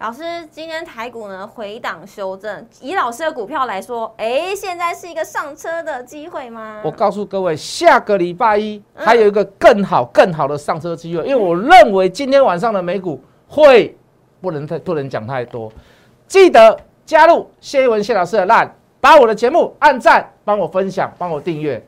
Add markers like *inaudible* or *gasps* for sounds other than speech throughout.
老师，今天台股呢回档修正，以老师的股票来说，哎，现在是一个上车的机会吗？我告诉各位，下个礼拜一还有一个更好、更好的上车机会，因为我认为今天晚上的美股会不能太不能讲太多。记得加入谢一文谢老师的 line，把我的节目按赞，帮我分享，帮我订阅。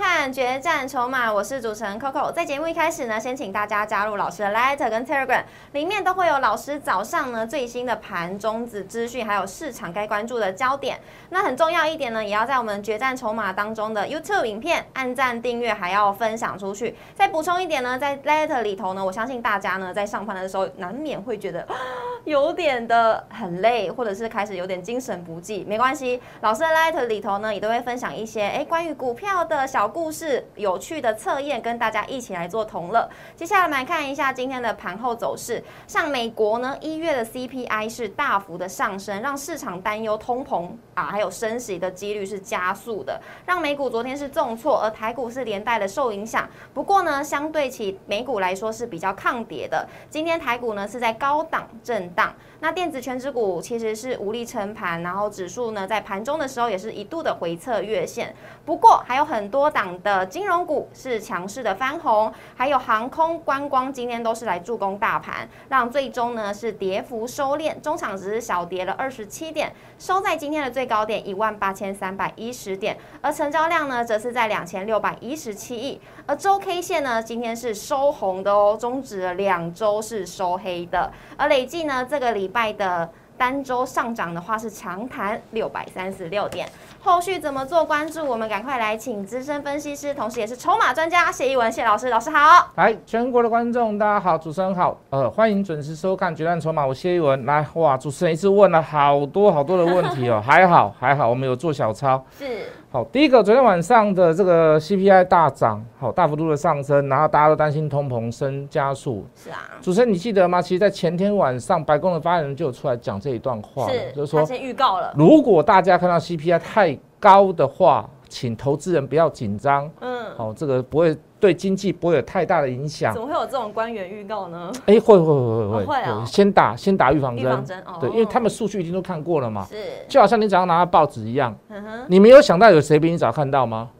看《决战筹码》，我是主持人 Coco。在节目一开始呢，先请大家加入老师的 Letter 跟 Telegram，里面都会有老师早上呢最新的盘中子资讯，还有市场该关注的焦点。那很重要一点呢，也要在我们《决战筹码》当中的 YouTube 影片按赞、订阅，还要分享出去。再补充一点呢，在 Letter 里头呢，我相信大家呢在上盘的时候难免会觉得 *gasps* 有点的很累，或者是开始有点精神不济。没关系，老师的 Letter 里头呢也都会分享一些哎关于股票的。小故事、有趣的测验，跟大家一起来做同乐。接下来我们来看一下今天的盘后走势。像美国呢，一月的 CPI 是大幅的上升，让市场担忧通膨啊，还有升息的几率是加速的，让美股昨天是重挫，而台股是连带的受影响。不过呢，相对起美股来说是比较抗跌的。今天台股呢是在高档震荡。那电子全指股其实是无力撑盘，然后指数呢在盘中的时候也是一度的回测月线。不过还有很多档的金融股是强势的翻红，还有航空、观光今天都是来助攻大盘，让最终呢是跌幅收敛，中场只是小跌了二十七点，收在今天的最高点一万八千三百一十点，而成交量呢则是在两千六百一十七亿，而周 K 线呢今天是收红的哦，终止了两周是收黑的，而累计呢这个礼拜的单周上涨的话是强弹六百三十六点。后续怎么做关注？我们赶快来请资深分析师，同时也是筹码专家谢一文谢老师，老师好。来，全国的观众大家好，主持人好，呃，欢迎准时收看《决战筹码》，我谢一文。来，哇，主持人一次问了好多好多的问题哦，*laughs* 还好还好，我们有做小抄。是。好，第一个，昨天晚上的这个 CPI 大涨，好大幅度的上升，然后大家都担心通膨升加速。是啊。主持人你记得吗？其实，在前天晚上，白宫的发言人就有出来讲这一段话，就是说，先预告了，如果大家看到 CPI 太高的话，请投资人不要紧张。嗯，好，这个不会对经济不会有太大的影响。怎么会有这种官员预告呢？哎，会会会会会啊！先打先打预防针。预防针哦。对，因为他们数据已经都看过了嘛。是。就好像你早上拿到报纸一样。嗯哼。你没有想到有谁比你早看到吗？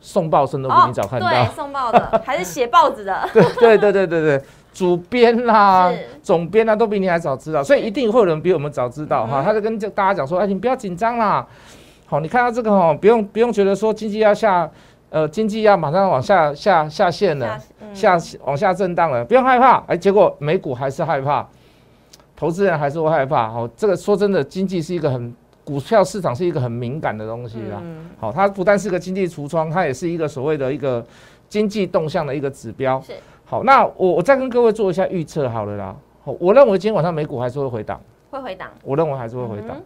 送报生都比你早看到。对，送报的还是写报纸的。对对对对对对，主编啦、总编啦，都比你还早知道，所以一定会有人比我们早知道哈。他就跟大家讲说：“哎，你不要紧张啦。”好，你看到这个哈，不用不用觉得说经济要下，呃，经济要马上往下下下线了，下往下震荡了，不用害怕。哎，结果美股还是害怕，投资人还是会害怕。好，这个说真的，经济是一个很股票市场是一个很敏感的东西啦。好，它不但是个经济橱窗，它也是一个所谓的一个经济动向的一个指标。是。好，那我我再跟各位做一下预测好了啦。好，我认为今天晚上美股还是会回档。会回档。我认为还是会回档。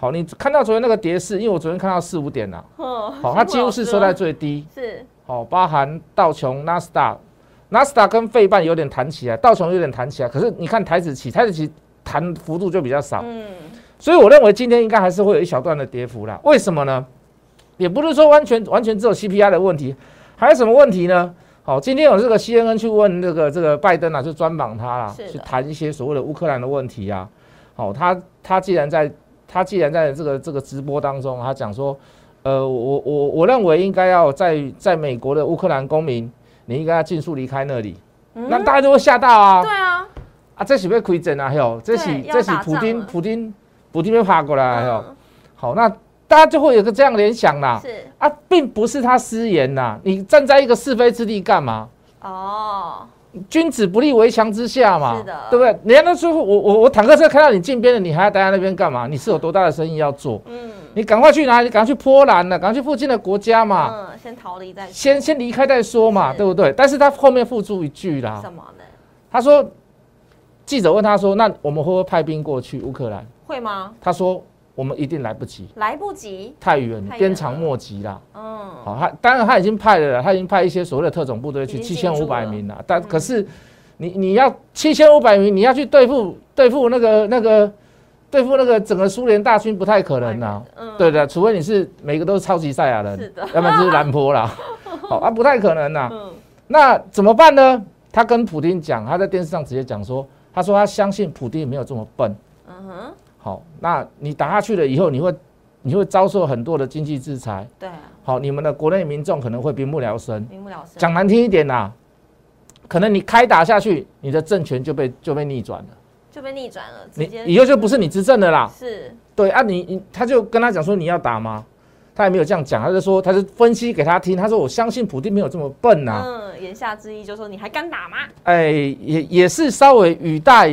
好，你看到昨天那个跌势，因为我昨天看到四五点了，好，*laughs* 它几乎是收在最低，是，好，包含道琼、纳斯达、纳斯达跟费半有点弹起来，道琼有点弹起来，可是你看台子期，台子期弹幅度就比较少，嗯，所以我认为今天应该还是会有一小段的跌幅啦。为什么呢？也不是说完全完全只有 CPI 的问题，还有什么问题呢？好，今天有这个 CNN 去问这个这个拜登啊，就专访他啦，去谈一些所谓的乌克兰的问题啊。好，他他既然在他既然在这个这个直播当中，他讲说，呃，我我我认为应该要在在美国的乌克兰公民，你应该要尽速离开那里，那大家就会吓到啊。对啊，啊，这是被亏整啊，哟，这是这是普京普京普京被爬过来，哟，好，那大家就会有个这样联想啦，是。啊，并不是他失言呐，你站在一个是非之地干嘛？哦。君子不立围墙之下嘛，对不对？人家都说我我我坦克车开到你近边了，你还要待在那边干嘛？你是有多大的生意要做？嗯，你赶快去哪里？赶快去波兰了，赶快去附近的国家嘛。嗯，先逃离再先先离开再说嘛，对不对？但是他后面附注一句啦，什么呢？他说，记者问他说，那我们会不会派兵过去乌克兰？会吗？他说。我们一定来不及，来不及，太远，鞭长莫及啦。嗯，好，他当然他已经派了，他已经派一些所谓的特种部队去七千五百名了。但可是你你要七千五百名，你要去对付对付那个那个对付那个整个苏联大军，不太可能啊。嗯，对的，除非你是每个都是超级赛亚人，是的要不然就是兰坡啦。*laughs* 好啊，不太可能呐、嗯，那怎么办呢？他跟普丁讲，他在电视上直接讲说，他说他相信普丁没有这么笨。嗯哼，好，那你打下去了以后，你会你会遭受很多的经济制裁。对啊，好，你们的国内民众可能会民不聊生。民不聊生，讲难听一点呐、可能你开打下去，你的政权就被就被逆转了，就被逆转了，你以后就不是你执政的啦。是对啊你，你他就跟他讲说你要打吗？他也没有这样讲，他就说他是分析给他听，他说我相信普丁没有这么笨呐、嗯，言下之意就说你还敢打吗？哎，也也是稍微语带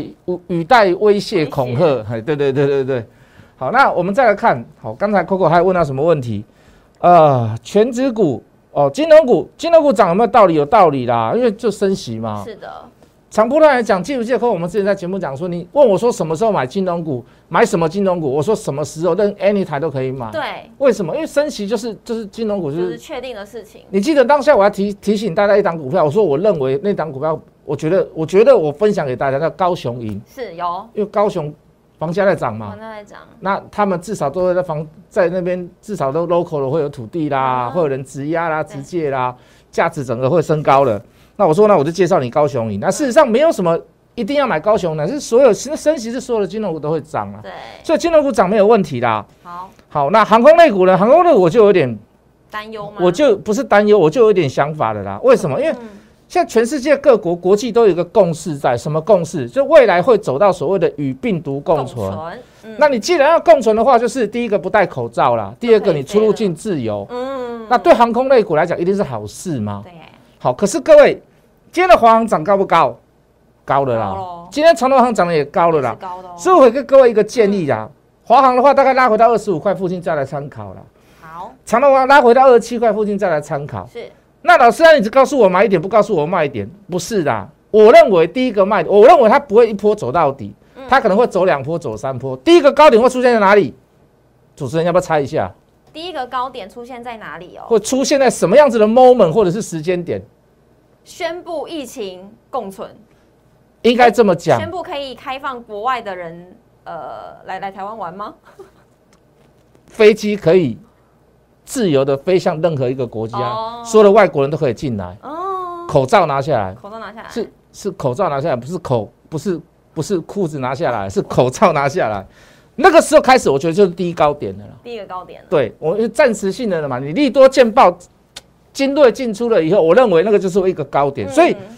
语带威胁恐吓，哎，对对对对对。好，那我们再来看，好，刚才 Coco 还有问到什么问题？呃，全指股哦，金融股，金融股涨有没有道理？有道理啦，因为就升息嘛。是的，长波段来讲，记不记得？和我们之前在节目讲说，你问我说什么时候买金融股，买什么金融股？我说什么时候，任 any 台都可以买。对，为什么？因为升息就是就是金融股就就是是确定的事情，你记得当下我要提提醒大家一档股票，我说我认为那档股票，我觉得我觉得我分享给大家叫高雄银，是有，因为高雄房价在涨嘛房价在涨，那他们至少都会在房在那边至少都 local 的会有土地啦，嗯会有人质押啦、直借啦，价值整个会升高了。那我说那我就介绍你高雄银，那事实上没有什么一定要买高雄的，是所有升升息是所有的金融股都会涨啊，对，所以金融股涨没有问题啦。好，好，那航空类股呢？航空类股我就有点，担忧吗？我就不是担忧，我就有点想法的啦。为什么？因为嗯现在全世界各国国际都有一个共识在，什么共识？就未来会走到所谓的与病毒共存。嗯那你既然要共存的话，就是第一个不戴口罩啦，第二个你出入境自由。嗯，那对航空类股来讲，一定是好事吗？对，好，可是各位，今天的华航涨高不高？高的啦。今天长隆航涨得也高了啦所以我会给各位一个建议啦，华航的话大概拉回到二十五块附近再来参考啦。好，长隆航拉回到二十七块附近再来参考。是那老师啊，你只告诉我买一点，不告诉我卖一点，不是的。我认为第一个卖，我认为它不会一波走到底，它可能会走两波、走三波。第一个高点会出现在哪里？主持人要不要猜一下？第一个高点出现在哪里哦？会出现在什么样子的 moment 或者是时间点？宣布疫情共存，应该这么讲宣，布可以开放国外的人，呃，来来台湾玩吗？飞机可以自由的飞向任何一个国家，哦所有的外国人都可以进来，哦，口罩拿下来，口罩拿下来，是是口罩拿下来，不是口不是不是裤子拿下来，*laughs* 是口罩拿下来。那个时候开始，我觉得就是第一高点的了。第一个高点了。对我是暂时性的了嘛，你利多见报，精锐进出了以后，我认为那个就是一个高点，所以嗯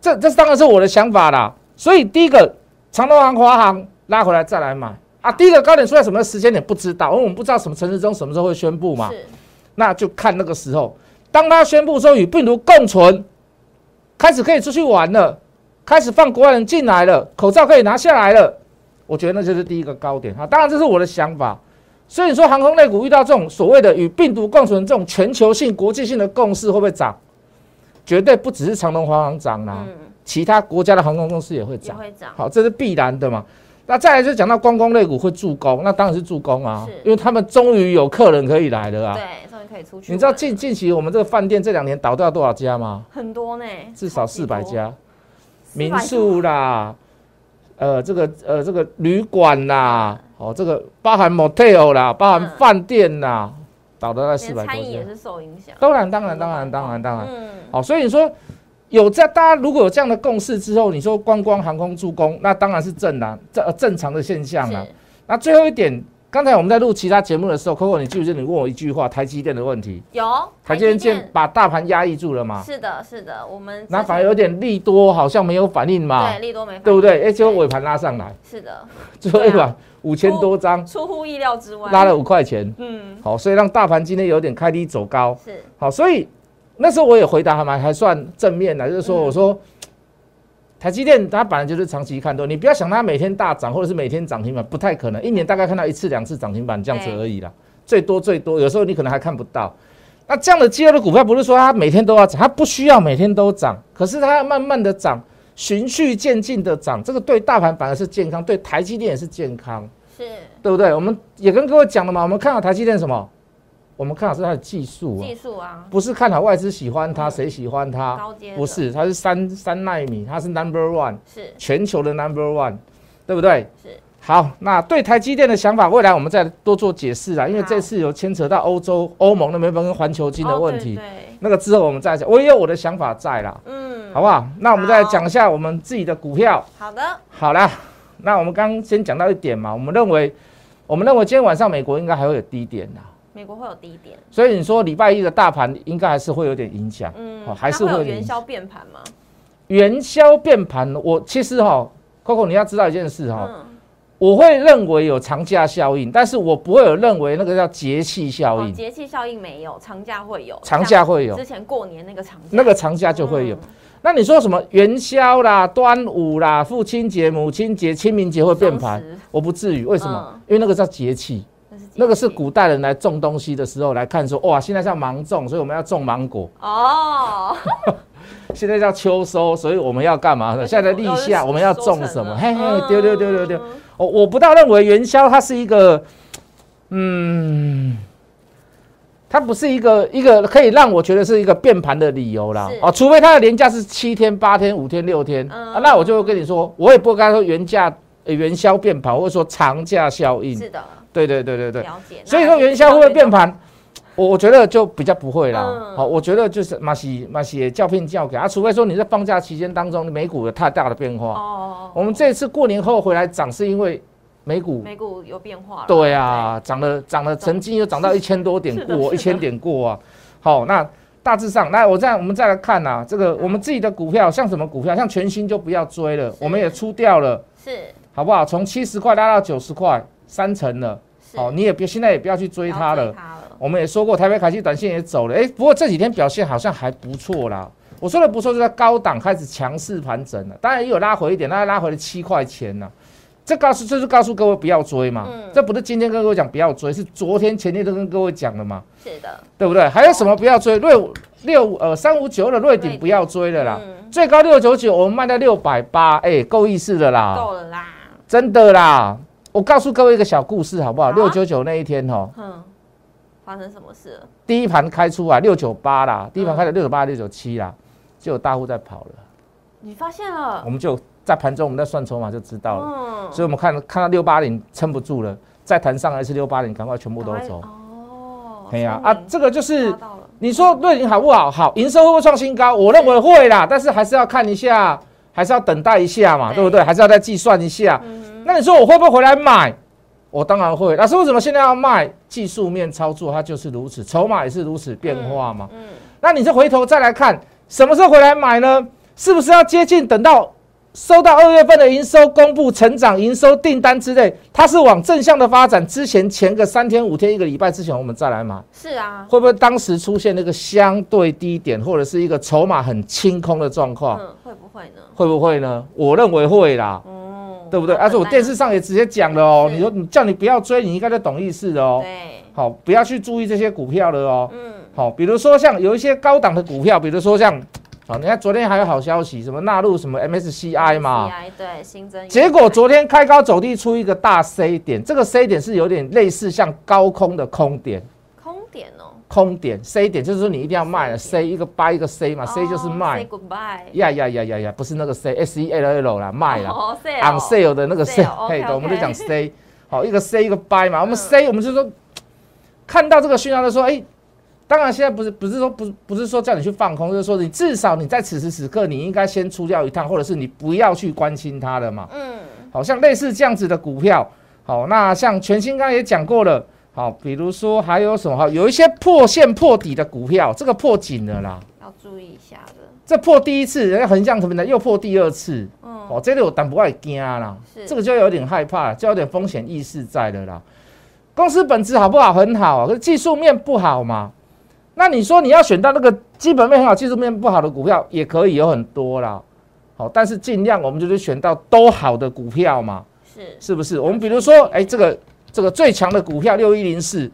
这这当然是我的想法啦。所以第一个长隆行、华行拉回来再来买。啊，第一个高点出在什么时间点不知道，因为我们不知道什么陈时中什么时候会宣布嘛，那就看那个时候，当他宣布说与病毒共存，开始可以出去玩了，开始放国外人进来了，口罩可以拿下来了，我觉得那就是第一个高点。哈。当然这是我的想法，所以你说航空类股遇到这种所谓的与病毒共存这种全球性、国际性的共识会不会涨？绝对不只是长隆、华航涨啦，嗯，其他国家的航空公司也会也涨。好，这是必然的嘛。那再来就讲到观光类股会助攻，那当然是助攻啊，因为他们终于有客人可以来了啊。对，终于可以出去。你知道近近期我们这个饭店这两年倒掉多少家吗？很多呢，至少四百家，民宿啦，呃，这个呃这个旅馆啦，哦，这个包含 motel 啦，包含嗯饭店啦，倒的那四百多连餐饮也。是受影响。当然，当然，当然，当然，当然。嗯，好，所以你说有这大家如果有这样的共识之后，你说观光航空助攻，那当然是正啦正呃正常的现象了。那最后一点，刚才我们在录其他节目的时候，Coco，你记不记得你问我一句话，台积电的问题？有台积电把大盘压抑住了嘛？是的，是的，我们那反而有点利多，好像没有反应嘛，对利多没反应。对不对？哎，结果尾盘拉上来，是的，最后一对啊。盘五千多张，出乎意料之外，拉了五块钱，嗯。好，所以让大盘今天有点开低走高，是。好，所以那时候我也回答还蛮还算正面的，就是说嗯。我说。台积电它本来就是长期看多，你不要想它每天大涨或者是每天涨停板，不太可能，一年大概看到一次两次涨停板这样子而已啦，最多最多，有时候你可能还看不到。那这样的机会的股票不是说它每天都要涨，它不需要每天都涨，可是它要慢慢的涨，循序渐进的涨，这个对大盘反而是健康，对台积电也是健康，是对不对？我们也跟各位讲了嘛，我们看好台积电什么我们看好是它的技术啊技，术啊，不是看好外资喜欢它，嗯谁喜欢它？高阶不是，它是三三纳米，它是 number one，是全球的 number one，对不对？是好，那对台积电的想法，未来我们再多做解释啦，因为好这次有牵扯到欧洲、欧盟那边跟环球金的问题，哦对对那个之后我们再讲。我也有我的想法在啦，嗯，好不好？那我们再讲一下我们自己的股票。好的，好啦，那我们刚刚先讲到一点嘛，我们认为，我们认为今天晚上美国应该还会有低点啦，美国会有低点，所以你说礼拜一的大盘应该还是会有点影响。嗯哦，还是它会有元宵变盘吗？元宵变盘，我其实哈，Coco 你要知道一件事哈，嗯，我会认为有长假效应，但是我不会有认为那个叫节气效哦，应，节气效应没有，长假会有，长假会有之前过年那个长假，那个长假就会有。嗯那你说什么元宵啦、端午啦、父亲节、母亲节、清明节会变盘？我不至于，为什么嗯？因为那个叫节气，那个是古代人来种东西的时候来看说，哇，现在叫芒种，所以我们要种芒果；哦，现在叫秋收，所以我们要干嘛呢？现在立夏，我们要种什么？嘿丢丢丢丢丢。我我不大认为元宵它是一个，嗯，它不是一个一个可以让我觉得是一个变盘的理由啦是。哦，除非它的年假是七天、八天、五天、六天，嗯啊，那我就会跟你说，我也不会跟他说元假、呃元宵变盘，或者说长假效应。是的，对对对对对。了解。所以那说元宵会不会变那盘？我我觉得就比较不会啦。嗯好，我觉得就是马西马西教片教给啊，除非说你在放假期间当中美股有太大的变化。哦，我们这次过年后回来涨，是因为美股美股有变化了，对啊，涨了涨了，曾经又涨到一千多点过，一千点过啊。好，那大致上，那我再我们再来看呐、这个我们自己的股票，像什么股票，像全新就不要追了，我们也出掉了，是好不好？从七十块拉到九十块，三成了。是好，你也别现在也不要去追它了。它了，我们也说过，台北凯基短线也走了，哎，不过这几天表现好像还不错啦。我说的不错，就在高档开始强势盘整了，当然也有拉回一点，大概拉回了七块钱呢。这告诉就是告诉各位不要追嘛，嗯这不是今天跟各位讲不要追，是昨天前天都跟各位讲了嘛，是的，对不对？还有什么不要追？六六呃三五九的瑞瑞鼎鼎不要追了啦，嗯，最高六九九，我们卖到六百八，哎，够意思的啦，够了啦，真的啦。我告诉各位一个小故事好不好？六九九那一天哦，嗯，发生什么事了？第一盘开出来六九八啦，第一盘嗯开了六九八、六九七啦，就有大户在跑了，你发现了我？们就在盘中我们在算筹码就知道了，嗯，所以我们看看到六八零撑不住了，再弹上来是六八零，赶快全部都走。哦，哎呀啊，这个就是你说瑞银好不好？好，营收会不会创新高？我认为会啦，但是还是要看一下，还是要等待一下嘛，对对不对？还是要再计算一下。嗯那你说我会不会回来买？我当然会。老师为什么现在要卖？技术面操作它就是如此，筹码也是如此变化嘛。嗯，那你就回头再来看，什么时候回来买呢？是不是要接近等到收到二月份的营收公布、成长、营收订单之类，它是往正向的发展之前，前个三天、五天、一个礼拜之前，我们再来买，是啊，会不会当时出现那个相对低点，或者是一个筹码很清空的状况？嗯，会不会呢？会不会呢？我认为会啦，嗯，对不对？好而且我电视上也直接讲了哦，你说你叫你不要追，你应该就懂意思的哦。对，好，不要去注意这些股票了哦。嗯，好，比如说像有一些高档的股票，比如说像，好，你看昨天还有好消息，什么纳入什么 MSCI 嘛，CI 对，新增，结果昨天开高走低出一个大 C 点，这个 C 点是有点类似像高空的空点，空点哦，空点 C 点就是说你一定要卖了 C，C 一个 buy 一个 C 嘛，C 就是哦卖，say，goodbye，呀呀呀呀呀，不是那个 C，S E L L 啦，卖啦。哦，say on sale 的那个 sale，sale，嘿我们就讲 *laughs* C，好，一个 C 一个 buy 嘛，我们嗯 C 我们就说看到这个讯号就说，哎，当然现在不是不是说不不是说叫你去放空，就是说你至少你在此时此刻你应该先出掉一趟，或者是你不要去关心它了嘛。嗯，好像类似这样子的股票，好，那像全新刚刚也讲过了，好，比如说还有什么好，有一些破线破底的股票，这个破紧了啦，要注意一下的，这破第一次，人家横向什么的又破第二次，嗯，哦，这里我胆不会惊啦，是这个就有点害怕，就有点风险意识在的啦。公司本质好不好？很好啊，可是技术面不好嘛。那你说你要选到那个基本面很好、技术面不好的股票，也可以有很多啦。好，但是尽量我们就是选到都好的股票嘛，是是不是？我们比如说，哎，这个这个最强的股票六一零四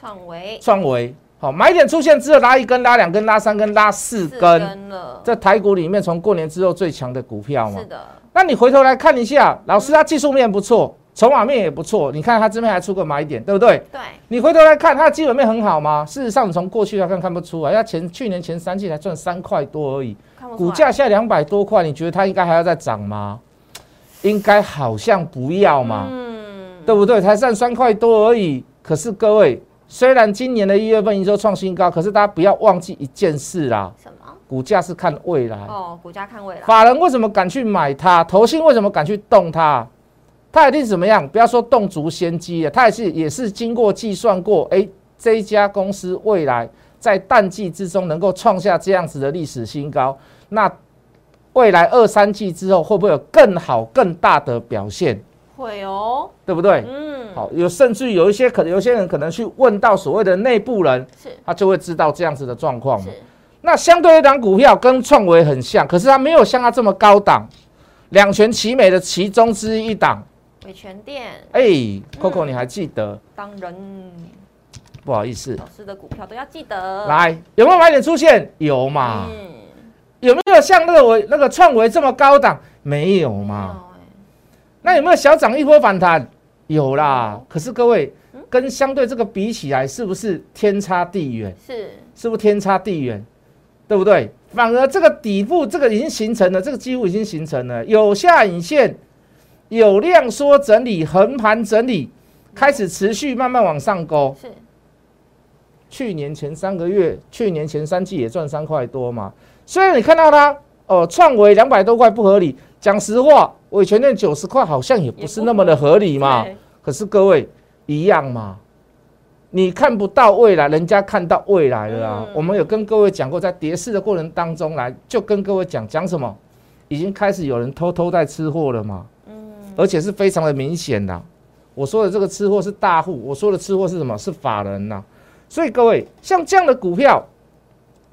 创维创维，好，买点出现之后拉一根、拉两根、拉三根、拉四四根，了，在台股里面从过年之后最强的股票嘛是。的，那你回头来看一下，老师他技术面不错，筹码面也不错。你看他这边还出个买点，对不对？对，你回头来看，它的基本面很好吗？事实上，你从过去来看看不出来，它前去年前三季才赚三块多而已，股价现在两百多块，你觉得它应该还要再涨吗？应该好像不要嘛，嗯，对不对？才占三块多而已。可是各位，虽然今年的一月份营收创新高，可是大家不要忘记一件事啦，什么？股价是看未来。哦，股价看未来，法人为什么敢去买它？投信为什么敢去动它？它一定是怎么样？不要说动足先机了，它也是也是经过计算过，诶，这一家公司未来在淡季之中能够创下这样子的历史新高，那未来二三季之后会不会有更好更大的表现？会哦，对不对？嗯，好，有甚至有一些可能有些人可能去问到所谓的内部人，是他就会知道这样子的状况嘛是。，那相对一档股票跟创维很像，可是它没有像它这么高档，两全其美的其中之一档。伟全店，哎，Coco 你还记得？当然，不好意思，老师的股票都要记得，来有没有买点出现？有嘛？嗯，有没有像那个维那个创维这么高档？没有嘛？那有没有小涨一波反弹？有啦。可是各位跟相对这个比起来，是不是天差地远？是，是不是天差地远？对不对？反而这个底部这个已经形成了，这个几乎已经形成了，有下影线，有量缩整理，横盘整理，开始持续慢慢往上勾。是，去年前三个月，去年前三季也赚三块多嘛。虽然你看到它哦，创维两百多块不合理，讲实话，伟全店九十块好像也不是那么的合理嘛。可是各位一样嘛，你看不到未来，人家看到未来了啊。嗯。我们有跟各位讲过，在跌市的过程当中来，就跟各位讲讲什么，已经开始有人偷偷在吃货了嘛，嗯，而且是非常的明显的。我说的这个吃货是大户，我说的吃货是什么？是法人呐、所以各位，像这样的股票，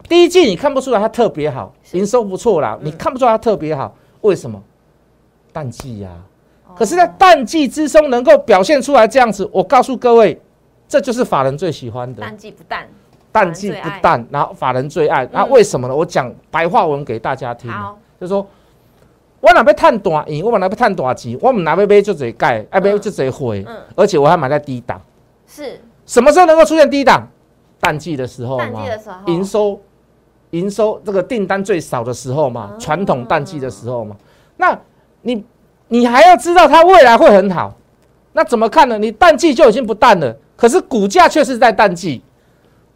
第一季你看不出来它特别好，是。营收不错啦，嗯。你看不出来它特别好，为什么？淡季呀、哦可是，在淡季之中能够表现出来这样子，我告诉各位，这就是法人最喜欢的。淡季不淡，淡季不淡，然后法人最爱。那、嗯为什么呢？我讲白话文给大家听，就是说，我哪要探大钱，我哪要探大钱，我们哪要买就这盖，哎买就这回，嗯，而且我还买在低档。是什么时候能够出现低档？淡季的时候淡嘛季的时候，营收营收这个订单最少的时候嘛哦，传统淡季的时候嘛。那你你还要知道它未来会很好，那怎么看呢？你淡季就已经不淡了，可是股价却是在淡季，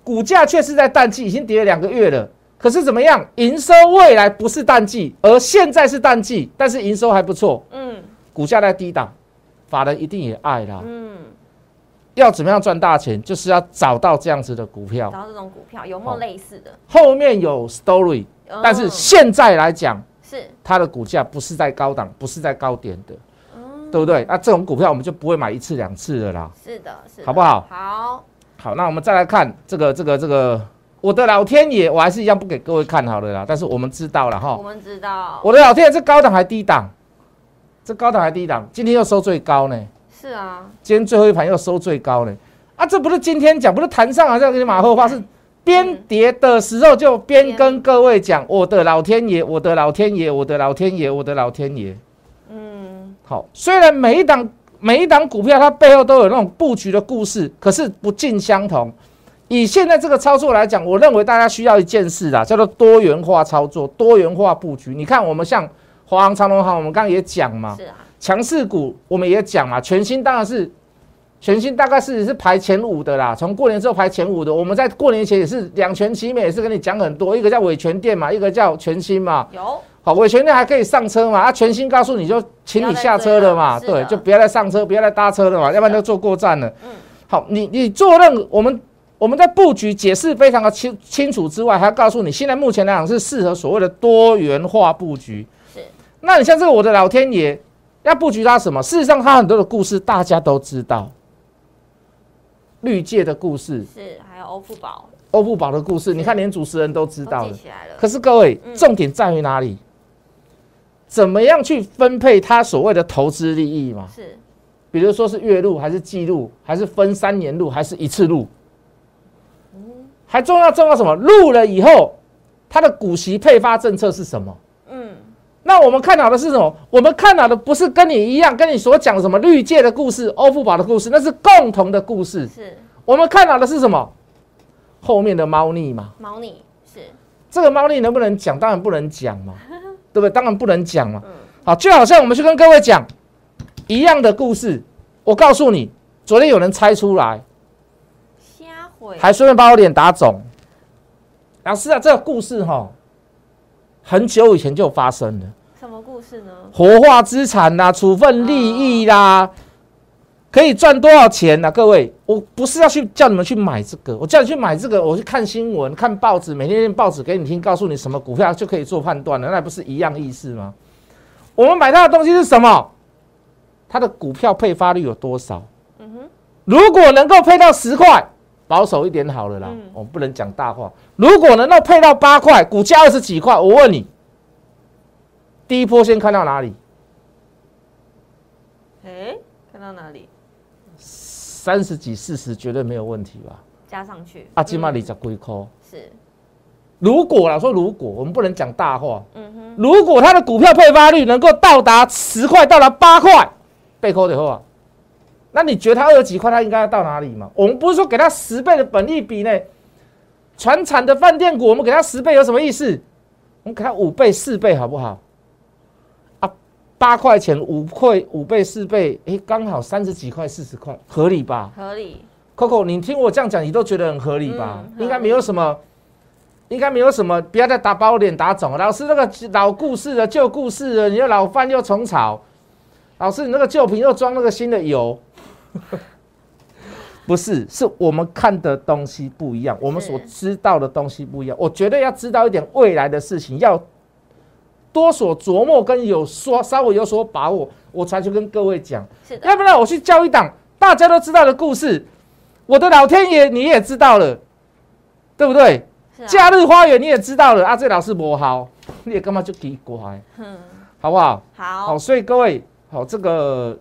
股价却是在淡季，已经跌了两个月了。可是怎么样？营收未来不是淡季，而现在是淡季，但是营收还不错，嗯股价在低档，法人一定也爱啦。嗯，要怎么样赚大钱，就是要找到这样子的股票。找到这种股票有没有类似的？后面有 story，嗯但是现在来讲，是，它的股价不是在高档，不是在高点的，嗯，对不对？那这种股票我们就不会买一次两次的啦，是的，是的，好不好？好，好，那我们再来看这个这个这个，我的老天爷，我还是一样不给各位看好了啦。但是我们知道了哈我哈，们知道，我的老天爷，这高档还低档，这高档还低档，今天又收最高呢，是啊，今天最后一盘又收最高呢。啊，这不是今天讲，不是谈上好像给你马后炮，是边跌的时候就边跟各位讲，我的老天爷，我的老天爷，我的老天爷，我的老天爷。嗯，好，虽然每一档每一档股票它背后都有那种布局的故事，可是不尽相同。以现在这个操作来讲，我认为大家需要一件事啦，叫做多元化操作、多元化布局。你看，我们像华航、长隆航，我们刚刚也讲嘛，是啊，强势股我们也讲嘛，全新当然是全新，大概是是排前五的啦。从过年之后排前五的，我们在过年前也是两全其美，也是跟你讲很多，一个叫伟全店嘛，一个叫全新嘛。有，好，伟全店还可以上车嘛，啊，全新告诉你就请你下车了嘛，对，就不要再上车，不要再搭车了嘛，要不然就坐过站了。嗯好，你你做任我们我们在布局解释非常的清清楚之外，还要告诉你，现在目前来讲是适合所谓的多元化布局。是，那你像这个我的老天爷要布局它什么？事实上，它很多的故事大家都知道，绿界的故事，是，还有欧富宝，欧富宝的故事，你看连主持人都知道了可是各位嗯，重点在于哪里？怎么样去分配他所谓的投资利益嘛？是，比如说是月入，还是季入，还是分三年入，还是一次入？还重要重要什么？入了以后，他的股息配发政策是什么？嗯，那我们看到的是什么？我们看到的不是跟你一样，跟你所讲什么绿界的故事、欧富宝的故事，那是共同的故事。是我们看到的是什么？后面的猫腻嘛。猫腻是这个猫腻能不能讲？当然不能讲嘛，*laughs* 对不对？当然不能讲嘛。好，就好像我们去跟各位讲一样的故事，我告诉你，昨天有人猜出来，瞎回还顺便把我脸打肿。老师啊，这个故事哈，很久以前就发生了。什么故事呢？活化资产啦、处分利益啦，可以赚多少钱呢、各位，我不是要去叫你们去买这个，我叫你去买这个，我去看新闻、看报纸，每天念报纸给你听，告诉你什么股票就可以做判断了，那不是一样意思吗？我们买它的东西是什么？它的股票配发率有多少？嗯哼，如果能够配到十块，保守一点好了啦，嗯我们不能讲大话。如果能够配到八块，股价二十几块，我问你，第一波先看到哪里？哎，看到哪里？三十几、四十绝对没有问题吧？加上去啊，金马嗯里十几块。是如果啦，说如果我们不能讲大话，嗯哼，如果它的股票配发率能够到达十块，到达八块，被扣的话，那你觉得它二十几块，它应该要到哪里嘛？我们不是说给它十倍的本利比呢？传产的饭店股，我们给它十倍有什么意思？我们给它五倍、四倍，好不好？啊，八块钱五块五倍、四倍，诶，刚好三十几块、四十块，合理吧？合理 Coco，你听我这样讲，你都觉得很合理吧？嗯应该没有什么，应该没有什么，不要再打把我脸打肿了。老师那个老故事了，旧故事了，你又老翻又重炒。老师，你那个旧瓶又装那个新的油，*laughs* 不是，是我们看的东西不一样，我们所知道的东西不一样。我绝对要知道一点未来的事情，要多所琢磨跟有说稍微有所把握，我才去跟各位讲。是的，要不然我去教一档大家都知道的故事，我的老天爷你也知道了，对不对？啊，假日花园你也知道了啊，这老师不好，你也干嘛就奇怪，嗯，好不好？好好，所以各位，好这个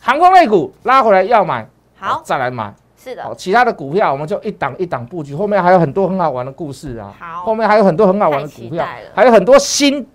航空类股拉回来要买，好再来买。是的好，，其他的股票我们就一档一档布局，后面还有很多很好玩的故事啊。好后面还有很多很好玩的股票，还有很多新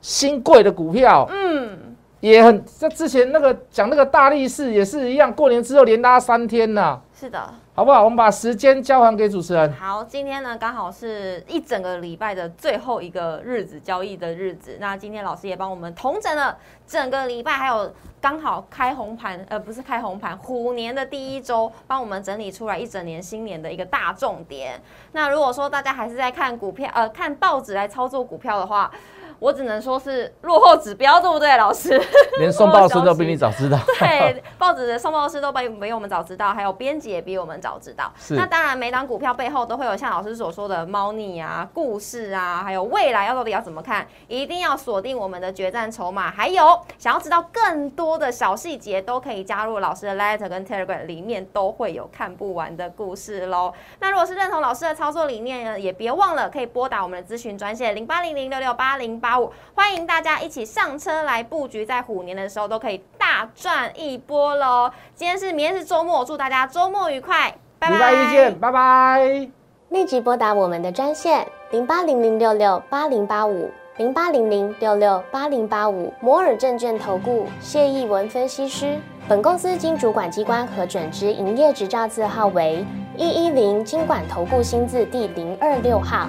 新贵的股票。嗯，也很，这之前那个讲那个大力士也是一样，过年之后连拉三天呐、是的。好不好？我们把时间交还给主持人。好，今天呢刚好是一整个礼拜的最后一个日子，交易的日子。那今天老师也帮我们统整了整个礼拜，还有刚好开红盘，呃，不是开红盘，虎年的第一周，帮我们整理出来一整年新年的一个大重点。那如果说大家还是在看股票，呃，看报纸来操作股票的话，我只能说是落后指标，对不对，老师？*laughs* 连送报师都比你早知道。*laughs* 对，报纸的送报师都比比我们早知道，还有编辑也比我们早知道。是那当然，每档股票背后都会有像老师所说的猫腻啊、故事啊，还有未来要到底要怎么看，一定要锁定我们的决战筹码。还有想要知道更多的小细节，都可以加入老师的 Letter 跟 Telegram，里面都会有看不完的故事喽。那如果是认同老师的操作理念呢，也别忘了可以拨打我们的咨询专线零八零零六六八零八五，欢迎大家一起上车来布局，在虎年的时候都可以大赚一波喽。今天是明天是周末，祝大家周末愉快，拜拜。礼拜一见，拜拜。立即拨打我们的专线零八零零六六八零八五零八零零六六八零八五摩尔证券投顾谢义文分析师。本公司经主管机关核准之营业执照字号为一一零金管投顾新字第零二六号。